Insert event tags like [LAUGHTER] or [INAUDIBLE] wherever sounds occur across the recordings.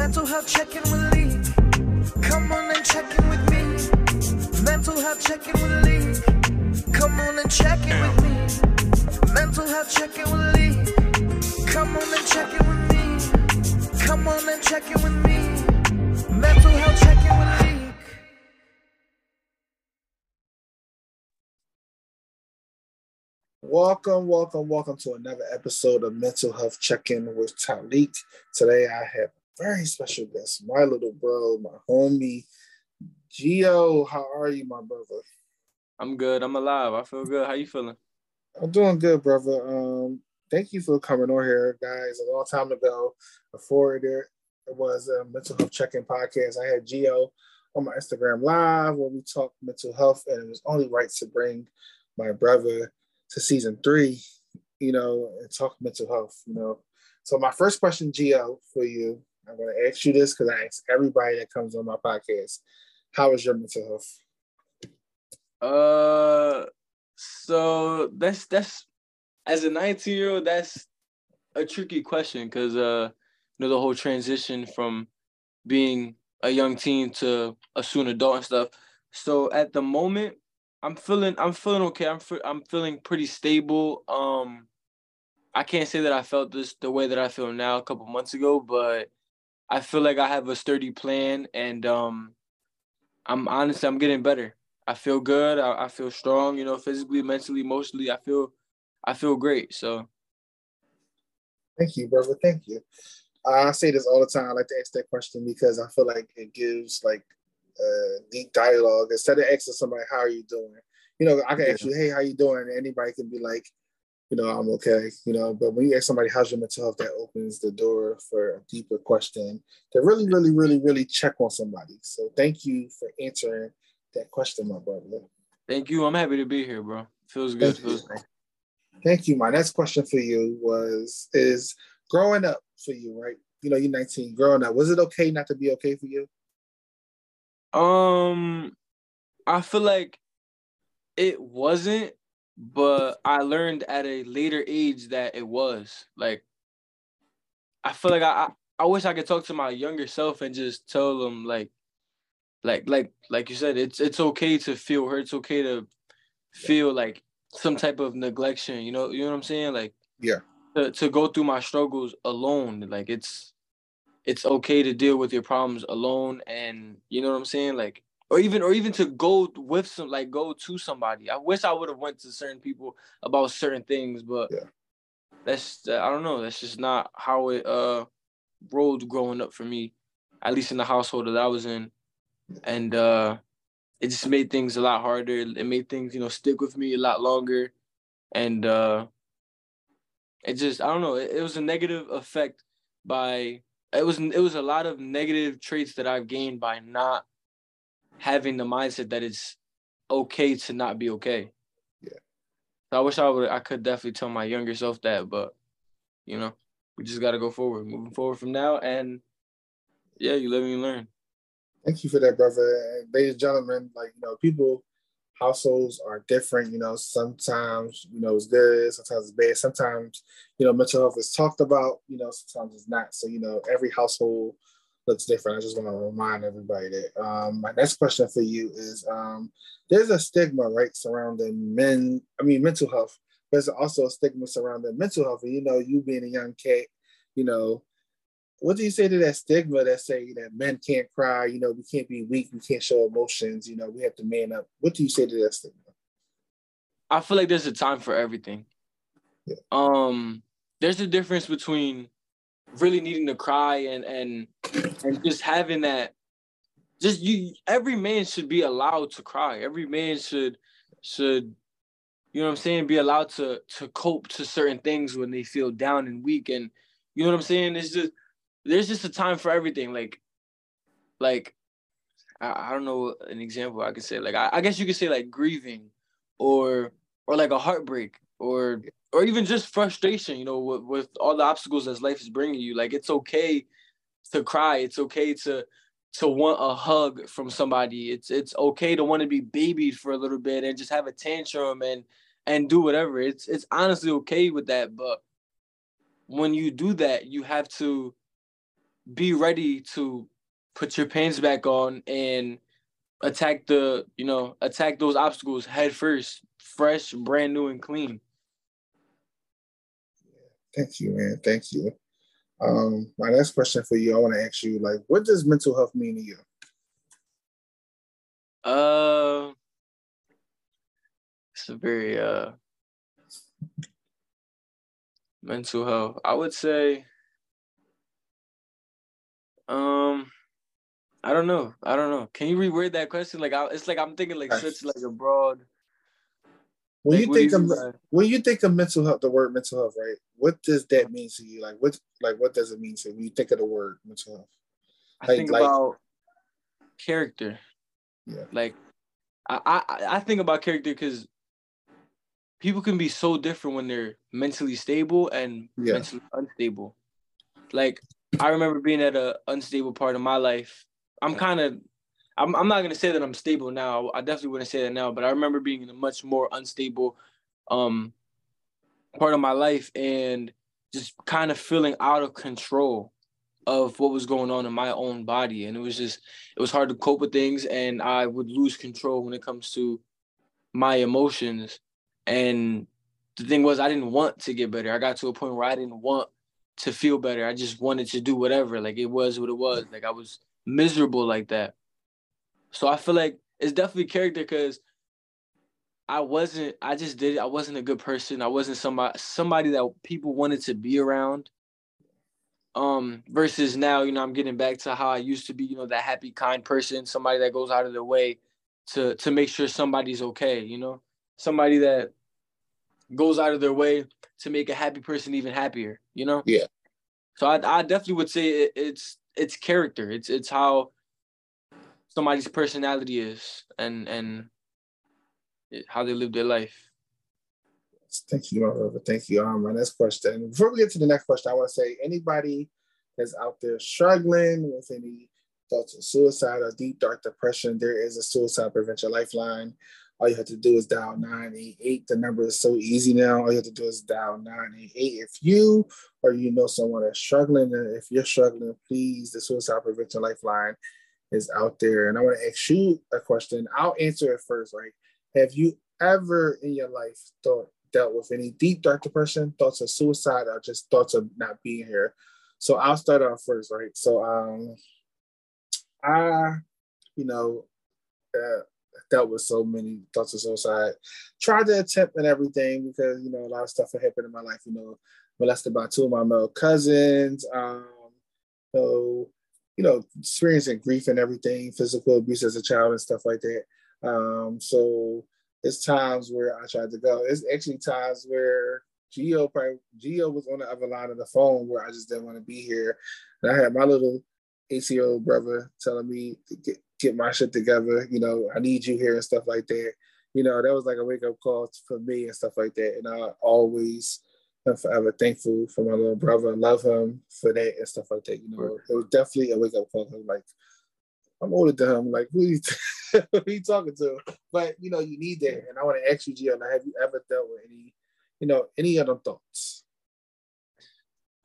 Mental health check-in with Lee. Come on and check in with me. Mental health check-in with Lee. Come on and check in with me. Mental health check-in with Lee. Come on and check in with me. Come on and check in with me. Mental health check-in with Lee. Welcome, welcome, welcome to another episode of Mental Health Check-In with Talik. Today I have very special guest, my little bro, my homie, Gio. How are you, my brother? I'm good. I'm alive. I feel good. How you feeling? I'm doing good, brother. Um, thank you for coming on here, guys. A long time ago, before there it was a mental health check-in podcast. I had Gio on my Instagram live where we talked mental health, and it was only right to bring my brother to season three, you know, and talk mental health, you know. So my first question, Gio, for you, I'm gonna ask you this because I ask everybody that comes on my podcast, how is your mental health? Uh, so that's that's as a 19 year old, that's a tricky question because uh, you know, the whole transition from being a young teen to a soon adult and stuff. So at the moment, I'm feeling I'm feeling okay. I'm I'm feeling pretty stable. Um, I can't say that I felt this the way that I feel now a couple months ago, but I feel like I have a sturdy plan, and um, I'm honestly I'm getting better. I feel good. I, I feel strong. You know, physically, mentally, emotionally. I feel I feel great. So Thank you, brother. Thank you. I say this all the time. I like to ask that question because I feel like it gives like uh, deep dialogue instead of asking somebody how are you doing. You know, I can ask you, hey, how you doing? And anybody can be like, you know, I'm okay. You know, but when you ask somebody how's your mental health, that opens the door for a deeper question to really, really, really, really check on somebody. So thank you for answering that question, my brother. thank you. I'm happy to be here, bro. Feels good. Thank you. Good. Thank you. My next question for you was is growing up for you, right? You know, you're 19, growing up, was it okay not to be okay for you? Um, I feel like it wasn't, but I learned at a later age that it was. Like, I feel like I, I, wish I could talk to my younger self and just tell them like, like, like, like you said, it's it's okay to feel hurt. It's okay to feel like some type of neglection. You know, you know what I'm saying? Like, Yeah. to to go through my struggles alone. Like, it's it's okay to deal with your problems alone and you know what i'm saying like or even or even to go with some like go to somebody. I wish i would have went to certain people about certain things but Yeah. that's i don't know. That's just not how it uh rolled growing up for me at least in the household that i was in. And uh it just made things a lot harder. It made things you know stick with me a lot longer. And uh it just i don't know. It, it was a negative effect by it was it was a lot of negative traits that I've gained by not having the mindset that it's okay to not be okay. Yeah. So I wish I would I could definitely tell my younger self that, but you know, we just gotta go forward, moving forward from now and yeah, you live and you learn. Thank you for that, brother. And ladies and gentlemen, like, you know, people, households are different. You know, sometimes, you know, it's good, sometimes it's bad. Sometimes, you know, mental health is talked about, you know, sometimes it's not. So, you know, every household looks different. I just want to remind everybody that. Um, my next question for you is um, there's a stigma, right, surrounding men, I mean, mental health. There's also a stigma surrounding mental health. And, you know, you being a young cat, you know, what do you say to that stigma that say that men can't cry, you know, we can't be weak, we can't show emotions, you know, we have to man up. What do you say to that stigma? I feel like there's a time for everything. Yeah. Um, there's a difference between really needing to cry and and and just having that. Just you, every man should be allowed to cry. Every man should should, you know what I'm saying, be allowed to to cope to certain things when they feel down and weak. And you know what I'm saying. It's just there's just a time for everything. Like, like I, I don't know an example I could say. Like I, I guess you could say like grieving, or or like a heartbreak, or or even just frustration. You know, with, with all the obstacles that life is bringing you. Like it's okay to cry. It's okay to to want a hug from somebody. It's it's okay to want to be babied for a little bit and just have a tantrum and and do whatever. It's it's honestly okay with that, but when you do that, you have to be ready to put your pants back on and attack the, you know, attack those obstacles head first, fresh, brand new, and clean. Thank you, man. Thank you. Um, my next question for you, I want to ask you, like, what does mental health mean to you? Uh, it's a very uh mental health. I would say, um, I don't know. I don't know. Can you reword that question? Like, I, it's like I'm thinking like such like a broad. When Like, you think of mean when you think of mental health, the word mental health, right? What does that mean to you? Like, what like what does it mean to you when you think of the word mental health? I think like- about character. Yeah. Like, I I, I think about character because people can be so different when they're mentally stable and Yeah. mentally unstable. Like, I remember being at a unstable part of my life. I'm kind of, I'm I'm not gonna say that I'm stable now. I definitely wouldn't say that now. But I remember being in a much more unstable, um, part of my life and just kind of feeling out of control of what was going on in my own body. And it was just it was hard to cope with things and i would lose control when it comes to my emotions. And the thing was i didn't want to get better. I got to a point where i didn't want to feel better. I just wanted to do whatever. Like it was what it was. Like i was miserable like that so i feel like it's definitely character because i wasn't i just did it. i wasn't a good person. I wasn't somebody somebody that people wanted to be around. Um versus now you know i'm getting back to how i used to be you know that happy kind person somebody that goes out of their way to to make sure somebody's okay you know? Somebody that goes out of their way to make a happy person even happier you know? Yeah. so i, I definitely would say it, it's it's character. It's it's how somebody's personality is and and how they live their life Thank you, brother. Thank you. Um, my next question. Before we get to the next question, I want to say anybody that's out there struggling with any thoughts of suicide or deep dark depression, there is a suicide prevention lifeline. All you have to do is dial 988. The number is so easy now. All you have to do is dial 988. If you or you know someone that's struggling, if you're struggling, please, the suicide prevention lifeline is out there. And I want to ask you a question. I'll answer it first, right? Have you ever in your life thought dealt with any deep dark depression, thoughts of suicide, or just thoughts of not being here? So I'll start off first, right? So um I, you know, uh, dealt with so many thoughts of suicide. Tried to attempt and everything because you know a lot of stuff had happened in my life. You know, molested by two of my male cousins. Um, so you know, experiencing grief and everything, physical abuse as a child and stuff like that. Um, so it's times where I tried to go. It's actually times where Gio probably Gio was on the other line of the phone where I just didn't want to be here. And I had my little ACO brother telling me to get, get my shit together. You know, I need you here and stuff like that. You know, that was like a wake up call for me and stuff like that. And I always am forever thankful for my little brother. Love him for that and stuff like that. You know, it was definitely a wake up call. 'cause, Like, I'm older than him. Like, who you, [LAUGHS] who you talking to? But you know, you need that. And I want to ask you, Gio, now, have you ever dealt with any, you know, any other thoughts?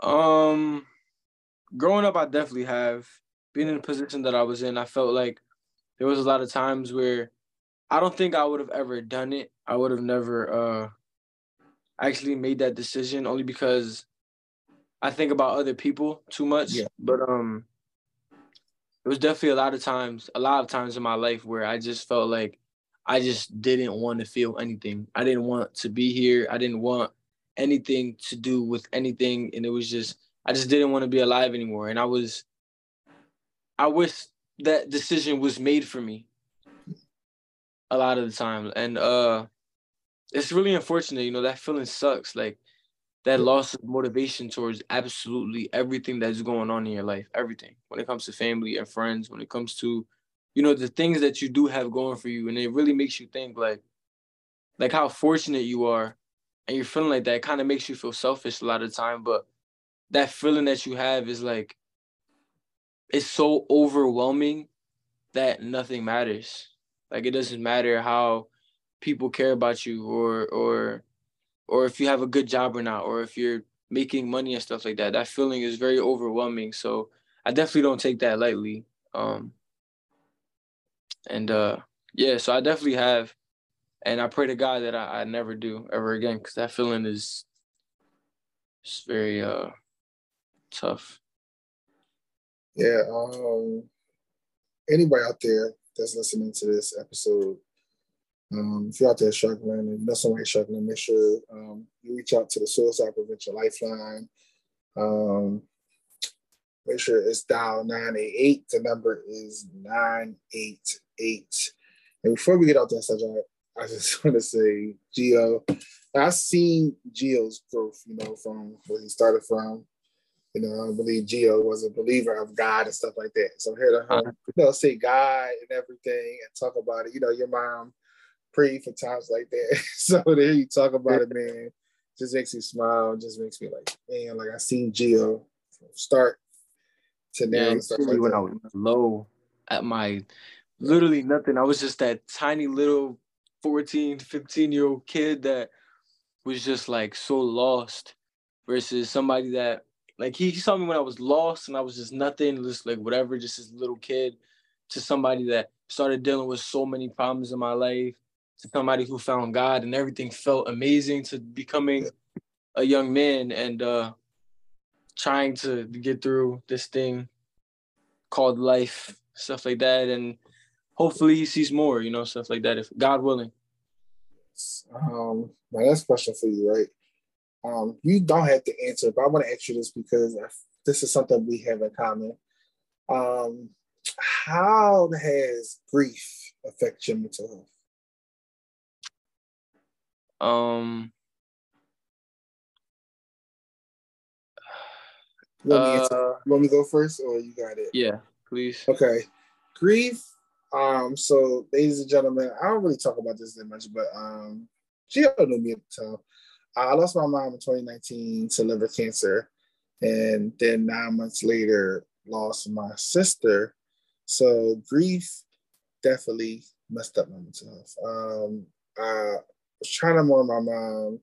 Um, growing up, I definitely have been in the position that I was in. I felt like there was a lot of times where I don't think I would have ever done it. I would have never uh actually made that decision only because I think about other people too much. Yeah. But um, it was definitely a lot of times, a lot of times in my life where I just felt like I just didn't want to feel anything. I didn't want to be here. I didn't want anything to do with anything, and it was just I just didn't want to be alive anymore. And I was, I wish that decision was made for me a lot of the time. And uh, it's really unfortunate, you know, that feeling sucks. Like that loss of motivation towards absolutely everything that's going on in your life, everything when it comes to family and friends, when it comes to, you know, the things that you do have going for you. And it really makes you think like, like how fortunate you are and you're feeling like that kind of makes you feel selfish a lot of the time. But that feeling that you have is like, it's so overwhelming that nothing matters. Like it doesn't matter how people care about you or or or if you have a good job or not or if you're making money and stuff like that. That feeling is very overwhelming. So I definitely don't take that lightly. Um, and uh, yeah, so I definitely have, and I pray to God that I, I never do ever again because that feeling is it's very uh tough. Yeah. Um. Anybody out there that's listening to this episode, um, if you're out there struggling and you know somebody struggling, make sure um, you reach out to the Suicide Prevention Lifeline. Um, make sure it's dial 988. The number is 988. And before we get out that subject, I just [LAUGHS] want to say, Gio, I've seen Gio's growth, you know, from where he started from. You know, I believe Gio was a believer of God and stuff like that. So here to you know, say God and everything and talk about it. You know, your mom prayed for times like that. [LAUGHS] so to hear you talk about it, man, just makes me smile. Just makes me like, man, like I seen Gio start to now. Yeah, like when that. I was low at my literally nothing. I was just that tiny little 14, 15 year old kid that was just like so lost versus somebody that like he, saw me when I was lost and I was just nothing, just like whatever, just this little kid to somebody that started dealing with so many problems in my life, to somebody who found God and everything felt amazing to becoming a young man and uh trying to get through this thing called life, stuff like that. And hopefully he sees more, you know, stuff like that, if God willing. Um, my next question for you, right? Um, you don't have to answer, but I want to ask you this because this is something we have in common. Um, how has grief affect your mental health? Um, you want, me uh, you want me to go first, or you got it? Yeah, please. Okay, grief um, so ladies and gentlemen, I don't really talk about this that much, but um, Gio knew me at the time. I lost my mom in 2019 to liver cancer, and then nine months later, lost my sister. So grief definitely messed up my mental health. Um, I was trying to mourn my mom,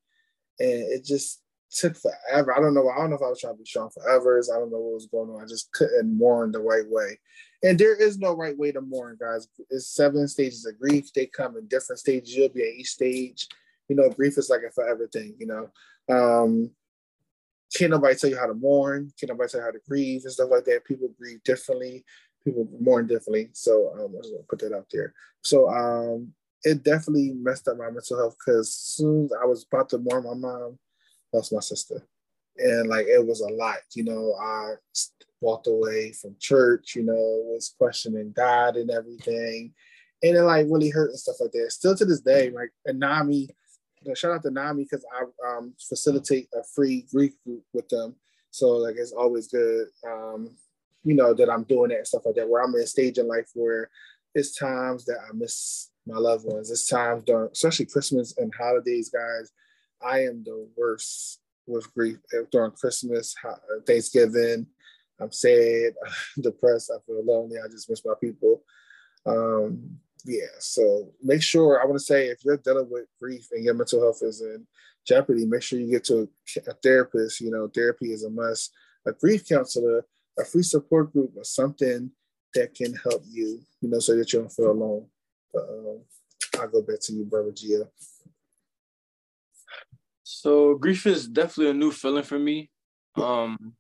and it just took forever. I don't know. I don't know if I was trying to be strong forever. I don't know what was going on. I just couldn't mourn the right way. And there is no right way to mourn, guys. It's seven stages of grief. They come in different stages. You'll be at each stage. You know, grief is like a forever thing, you know. Um, can't nobody tell you how to mourn. Can't nobody tell you how to grieve and stuff like that. People grieve differently. People mourn differently. So um, I just want to put that out there. So um, it definitely messed up my mental health because soon as I was about to mourn my mom, lost my sister. And like it was a lot, you know. I walked away from church, you know, was questioning God and everything. And it like really hurt and stuff like that. Still to this day, like and NAMI, you know, shout out to NAMI because I um, facilitate a free grief group with them. So like it's always good, um, you know, that I'm doing that and stuff like that. Where I'm in a stage in life where it's times that I miss my loved ones. It's times during, especially Christmas and holidays, guys. I am the worst with grief during Christmas, Thanksgiving, I'm sad, [LAUGHS] depressed. I feel lonely. I just miss my people. Um, yeah. So make sure. I want to say if you're dealing with grief and your mental health is in jeopardy, make sure you get to a therapist. You know, therapy is a must. A grief counselor, a free support group, or something that can help you. You know, so that you don't feel alone. But um, I'll go back to you, brother Gia. So grief is definitely a new feeling for me. Um,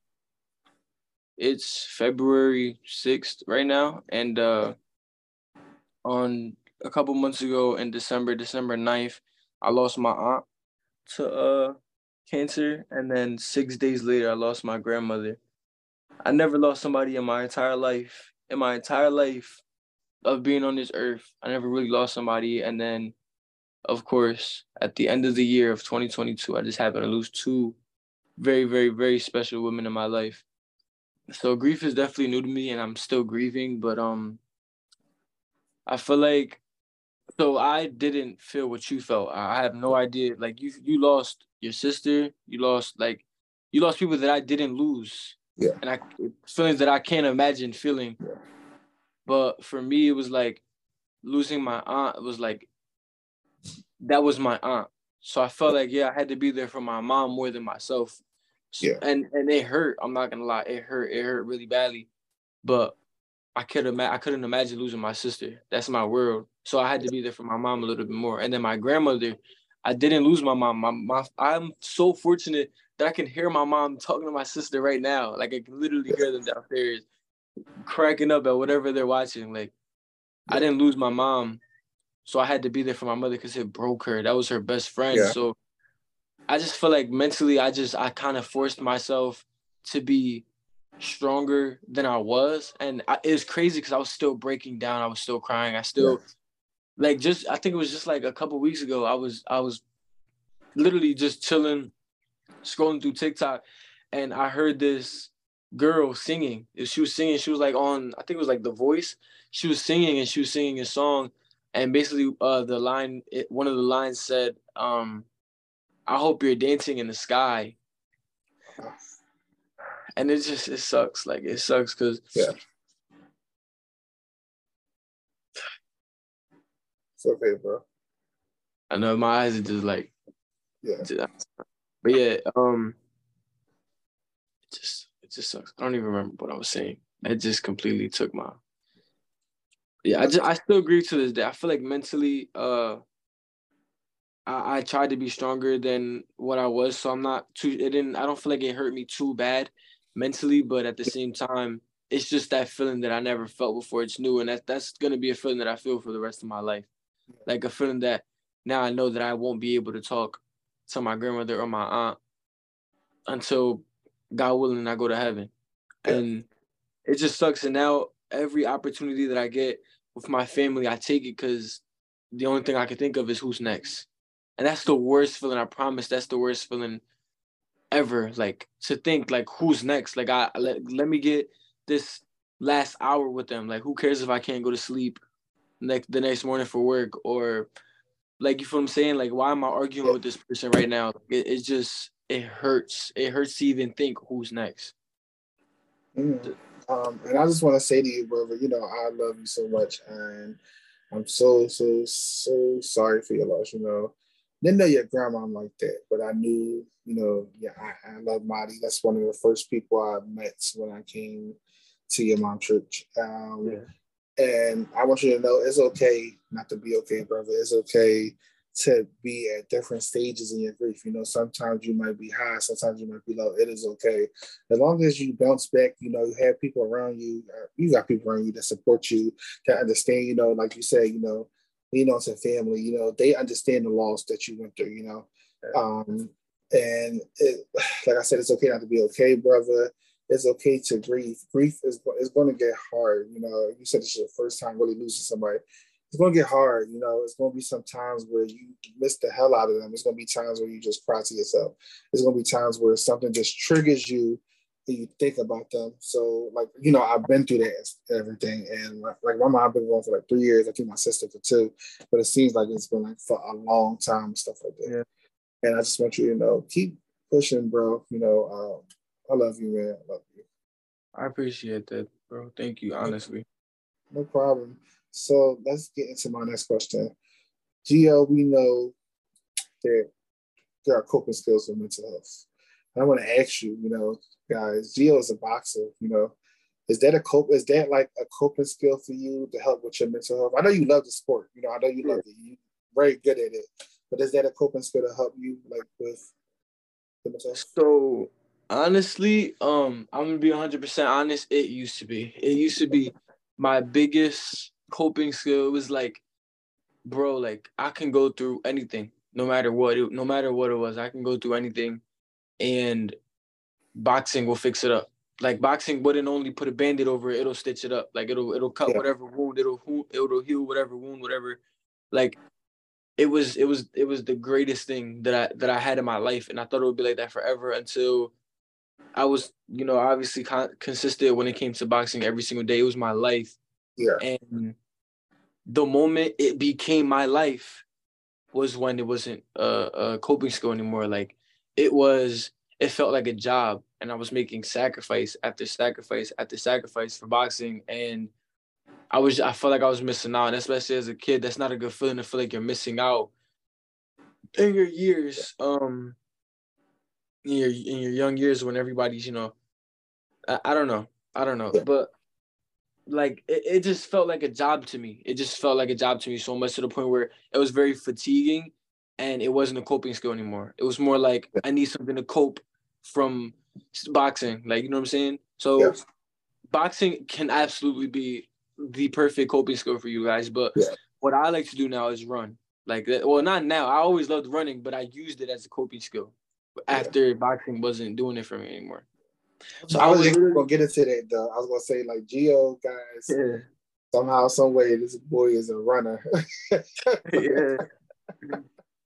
it's February 6th right now. And uh, on a couple months ago in December, December 9th, I lost my aunt to uh, cancer. And then six days later, I lost my grandmother. I never lost somebody in my entire life. In my entire life of being on this earth, I never really lost somebody. And then, of course, at the end of the year of 2022, I just happened to lose two very, very, very special women in my life so grief is definitely new to me and I'm still grieving, but um I feel like so I didn't feel what you felt. I have no idea. Like you you lost your sister, you lost like you lost people that I didn't lose. Yeah. And I feelings that I can't imagine feeling. Yeah. But for me it was like losing my aunt it was like that was my aunt. So I felt like yeah, I had to be there for my mom more than myself. Yeah. And and it hurt. I'm not gonna lie, it hurt. It hurt really badly. but I could ima- I couldn't imagine losing my sister. That's my world. So I had to be there for my mom a little bit more. And then my grandmother, I didn't lose my mom. My, my I'm so fortunate that I can hear my mom talking to my sister right now. Like I can literally hear them downstairs cracking up at whatever they're watching. Like I didn't lose my mom, so I had to be there for my mother because it broke her. That was her best friend. Yeah. So I just feel like mentally, I just I kind of forced myself to be stronger than I was, and I, it was crazy because I was still breaking down. I was still crying. I still like just I think it was just like a couple weeks ago. I was I was literally just chilling, scrolling through TikTok, and I heard this girl singing. She was singing. She was like on I think it was like The Voice. She was singing and she was singing a song, and basically uh the line it, one of the lines said um I hope you're dancing in the sky. And it just it sucks. Like it sucks because Yeah. It's okay, bro. I know my eyes are just like Yeah. but yeah, um just just sucks. I don't even remember what I was saying. It just completely took my yeah, I just I still agree to this day. I feel like mentally uh I, I tried to be stronger than what I was, so I'm not too it didn't I don't feel like it hurt me too bad mentally, but at the same time, it's just that feeling that I never felt before. It's new and that that's gonna be a feeling that I feel for the rest of my life. Like a feeling that now I know that I won't be able to talk to my grandmother or my aunt until God willing I go to heaven. And it just sucks. And now every opportunity that I get with my family, I take it because the only thing I can think of is who's next. And that's the worst feeling. I promise that's the worst feeling ever. Like to think like who's next? Like I let, let me get this last hour with them. Like who cares if I can't go to sleep next the next morning for work or like you feel what I'm saying? Like why am I arguing with this person right now? It, it just it hurts. It hurts to even think who's next. Mhm. Um, and I just want to say to you, brother, you know, I love you so much, and I'm so, so, so sorry for your loss. You know, didn't know your grandma like that, but I knew, you know, yeah, I, I love Marty. That's one of the first people I met when I came to your mom church. Um, And I want you to know it's okay not to be okay, brother. It's okay to be at different stages in your grief. You know, sometimes you might be high, sometimes you might be low. It is okay. As long as you bounce back, you know, you have people around you, uh, you got people around you that support you, that understand, you know, like you said, you know, lean on to family, you know, they understand the loss that you went through, you know. Um, and it, [SIGHS] like I said, it's okay not to be okay, brother. It's okay to grieve. Grief is is going to get hard. You know, you said this is your first time really losing somebody it's gonna get hard, you know. It's gonna be some times where you miss the hell out of them. It's gonna be times where you just cry to yourself. It's gonna be times where something just triggers you and you think about them. So, like, you know, I've been through that everything, and like, like my mom I've been going for like three years. I think my sister for two, but it seems like it's been like for a long time and stuff like that. Yeah. And I just want you to know, keep pushing, bro. You know, um, I love you, man. I love you. I appreciate that, bro. Thank you, honestly. No problem. So let's get into my next question. Gio, we know that there are coping skills with mental health. I want to ask you, you know, guys, Gio is a boxer, you know. Is that a cope? Is that like a coping skill for you to help with your mental health? I know you love the sport, you know. I know you love it. You're very good at it. But is that a coping skill to help you, like with the mental health? So honestly, um, I'm gonna be 100 percent honest. It used to be. It used to be my biggest coping skill. It was like, bro, like I can go through anything, no matter what. It, no matter what it was, I can go through anything, and boxing will fix it up. Like boxing wouldn't only put a band-aid over it; it'll stitch it up. Like it'll it'll cut Yeah. whatever wound. It'll it'll heal whatever wound, whatever. Like it was it was it was the greatest thing that I that I had in my life, and I thought it would be like that forever until I was, you know, obviously con- consistent when it came to boxing every single day. It was my life, Yeah. and the moment it became my life was when it wasn't a, a coping skill anymore. Like it was, it felt like a job, and I was making sacrifice after sacrifice after sacrifice for boxing, and I was, I felt like I was missing out, and especially as a kid. That's not a good feeling to feel like you're missing out in your years. Um, in your in your young years when everybody's, you know, I, I don't know, I don't know, but like it, it just felt like a job to me. It just felt like a job to me so much to the point where it was very fatiguing and it wasn't a coping skill anymore. It was more like I need something to cope from boxing. Like, you know what I'm saying? So yeah. boxing can absolutely be the perfect coping skill for you guys. But yeah. what I like to do now is run. Like, well, not now. I always loved running, but I used it as a coping skill after yeah. boxing wasn't doing it for me anymore. So I, I was, gonna get into that though. I was gonna say like Gio guys. Yeah. Somehow, some way, this boy is a runner. [LAUGHS] yeah.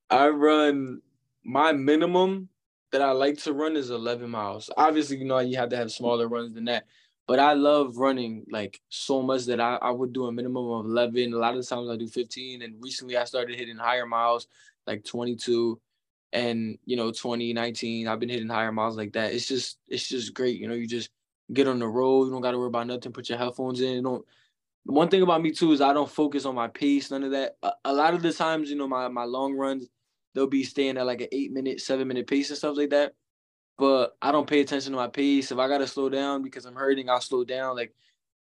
I run my minimum that I like to run is 11 miles. Obviously, you know, you have to have smaller runs than that. But I love running like so much that I, I would do a minimum of 11. A lot of the times I do 15. And recently I started hitting higher miles, like 22 and, you know, 2019. I've been hitting higher miles like that. It's just, it's just great. You know, you just get on the road. You don't got to worry about nothing. Put your headphones in. You don't, one thing about me too is I don't focus on my pace, none of that. A, a lot of the times, you know, my, my long runs, they'll be staying at like an eight minute, seven minute pace and stuff like that. But I don't pay attention to my pace. If I gotta slow down because I'm hurting, I'll slow down. Like,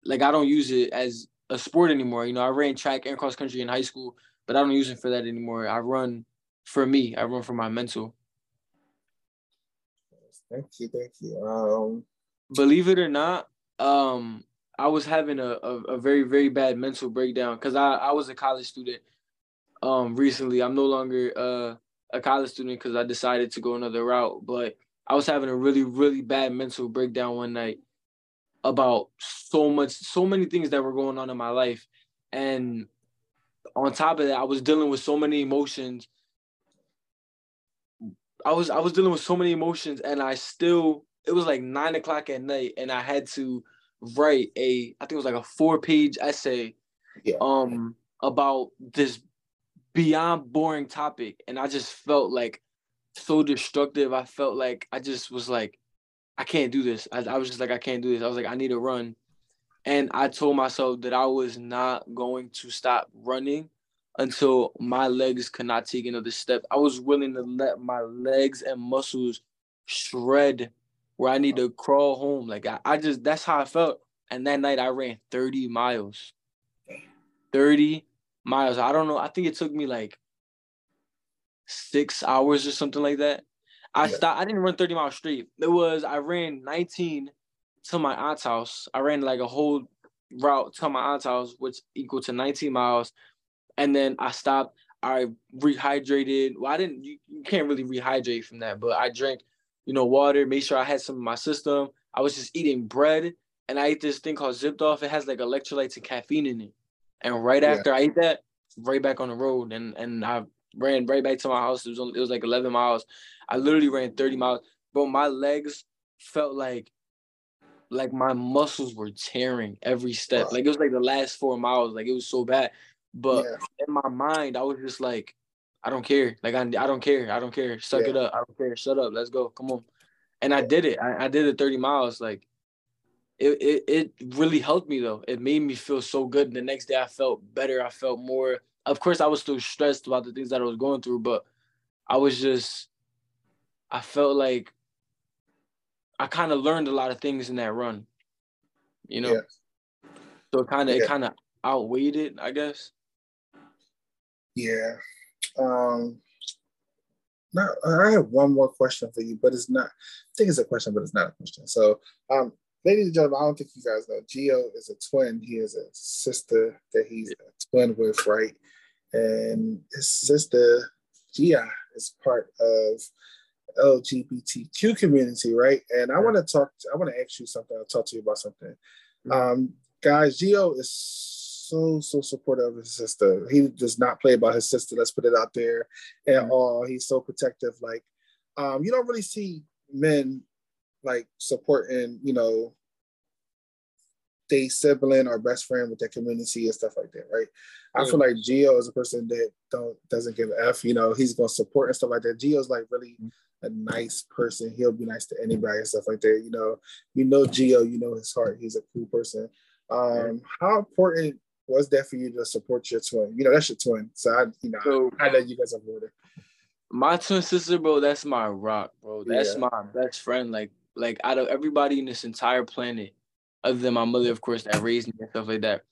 like I don't use it as a sport anymore. You know, I ran track and cross country in high school, but I don't use it for that anymore. I run for me. I run for my mental. Thank you, thank you. Um, believe it or not, um, I was having a, a, a very very bad mental breakdown because I I was a college student. Um, recently, I'm no longer uh a college student because I decided to go another route. But I was having a really, really bad mental breakdown one night about so much, so many things that were going on in my life. And on top of that, I was dealing with so many emotions. I was I was dealing with so many emotions, and I still it was like nine o'clock at night, and I had to write a I think it was like a four page essay, yeah. um, about this beyond boring topic and i just felt like so destructive. I felt like i just was like i can't do this. I, I was just like i can't do this. I was like i need to run. And i told myself that i was not going to stop running until my legs could not take another step i was willing to let my legs and muscles shred where i need oh. to crawl home like I, I just that's how i felt and that night i ran 30 miles 30 miles. I don't know. I think it took me like six hours or something like that. I yeah. stopped. I didn't run 30 miles straight. It was I ran 19 to my aunt's house. I ran like a whole route to my aunt's house, which equal to 19 miles. And then I stopped. I rehydrated. Well, I didn't. You, you can't really rehydrate from that, but I drank, you know, water. Made sure I had some in my system. I was just eating bread, and I ate this thing called Zipped Off. It has like electrolytes and caffeine in it. And right yeah. after I ate that, right back on the road, and and I ran right back to my house. It was only, it was like 11 miles. I literally ran 30 miles, but my legs felt like like my muscles were tearing every step. Like it was like the last four miles. Like it was so bad. But yeah. in my mind, I was just like, I don't care. Like I, I don't care. I don't care. Suck yeah. it up. I don't care. Shut up. Let's go. Come on. And I did it. I, I did it 30 miles. Like it, it it really helped me though. It made me feel so good. The next day I felt better. I felt more. Of course, I was still stressed about the things that I was going through, but I was just I felt like I kind of learned a lot of things in that run. You know? Yeah. So it kind of yeah. it kind of outweighed it, I guess. Yeah. Um now I have one more question for you, but it's not I think it's a question, but it's not a question. So um ladies and gentlemen, I don't think you guys know. Gio is a twin. He has a sister that he's a twin with, right? And his sister, Gia, is part of LGBTQ community, right? And I want to talk. I want to ask you something. I'll talk to you about something. Mm-hmm. Um, guys, Gio is so so supportive of his sister. He does not play about his sister. Let's put it out there at mm-hmm. all. He's so protective. Like, um, you don't really see men like supporting, you know, they sibling or best friend with their community and stuff like that, right? I feel like Gio is a person that don't doesn't give a f. You know, he's gonna support and stuff like that. Gio's like really a nice person. He'll be nice to anybody and stuff like that. You know, you know Gio, you know his heart. He's a cool person. Um, how important was that for you to support your twin? You know, that's your twin. So I, you know, so, I, I know you guys are it. My twin sister, bro, that's my rock, bro. That's yeah. my best friend. Like like out of everybody in this entire planet, other than my mother, of course, that raised me and stuff like that.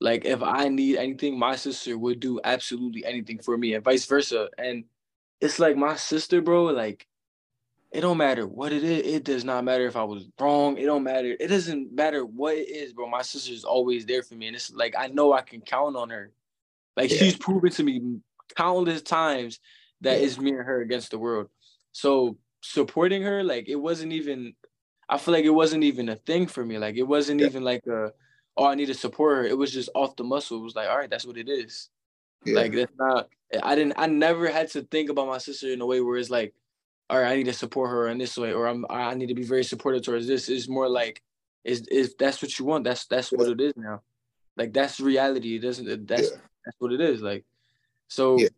Like if I need anything, my sister would do absolutely anything for me, and vice versa. And it's like my sister, bro. Like it don't matter what it is. It does not matter if I was wrong. It don't matter. It doesn't matter what it is, bro. My sister's always there for me, and it's like I know I can count on her. Like yeah. she's proven to me countless times that yeah. it's me and her against the world. So supporting her, like it wasn't even. I feel like it wasn't even a thing for me. Like it wasn't yeah. even like a, oh, I need to support her. It was just off the muscle. It was like, all right, that's what it is. Like that's not. I didn't. I never had to think about my sister in a way where it's like all right, I need to support her in this way, or I'm I need to be very supportive towards this. Is more like, is is that's what you want? That's that's what it is now. Like that's reality. It doesn't. That's yeah. that's what it is. Like, so yeah.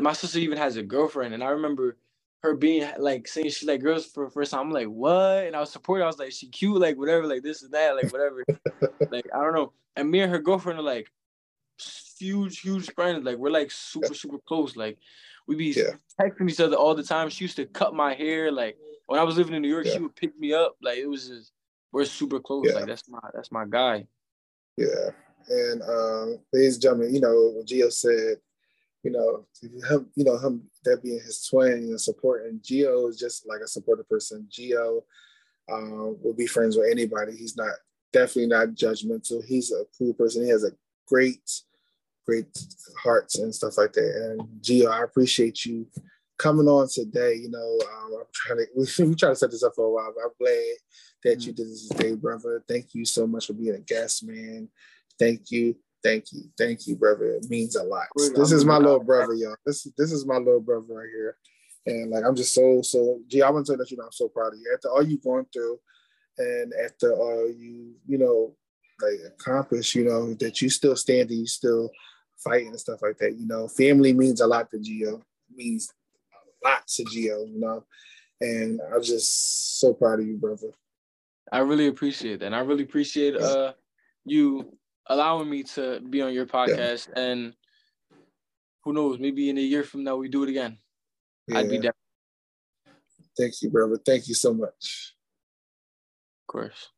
My sister even has a girlfriend, and I remember her being like saying she like girls for the first time. I'm like, what? And I was supporting. I was like, she cute, like whatever, like this and that, like whatever. [LAUGHS] like I don't know. And me and her girlfriend are like huge, huge friends. Like we're like super, super close. Like we be yeah. texting each other all the time. She used to cut my hair. Like when I was living in New York, yeah. she would pick me up. Like it was just we're super close. Yeah. Like that's my that's my guy. Yeah. And um, ladies and gentlemen, you know, Gio said, you know, him, you know, him that being his twin and supporting Gio is just like a supportive person. Gio um, will be friends with anybody. He's not definitely not judgmental. He's a cool person. He has a great great hearts and stuff like that. And Gio, I appreciate you coming on today. You know, um, I'm trying to [LAUGHS] we, we try to set this up for a while, but I'm glad that mm-hmm. you did this today, brother. Thank you so much for being a guest, man. Thank you. Thank you, thank you, brother. It means a lot. This is my little brother, y'all. This this is my little brother right here, and like I'm just so so. Gee, I want to let you know I'm so proud of you after all you've gone through, and after all you you know like accomplished, you know that you still standing, you still fighting and stuff like that. You know, family means a lot to Gio. It means a lot to Gio, you know. And I'm just so proud of you, brother. I really appreciate that. And I really appreciate uh you allowing me to be on your podcast. Yeah. And who knows, maybe in a year from now we do it again. Yeah. I'd be down. Thank you, brother. Thank you so much. Of course.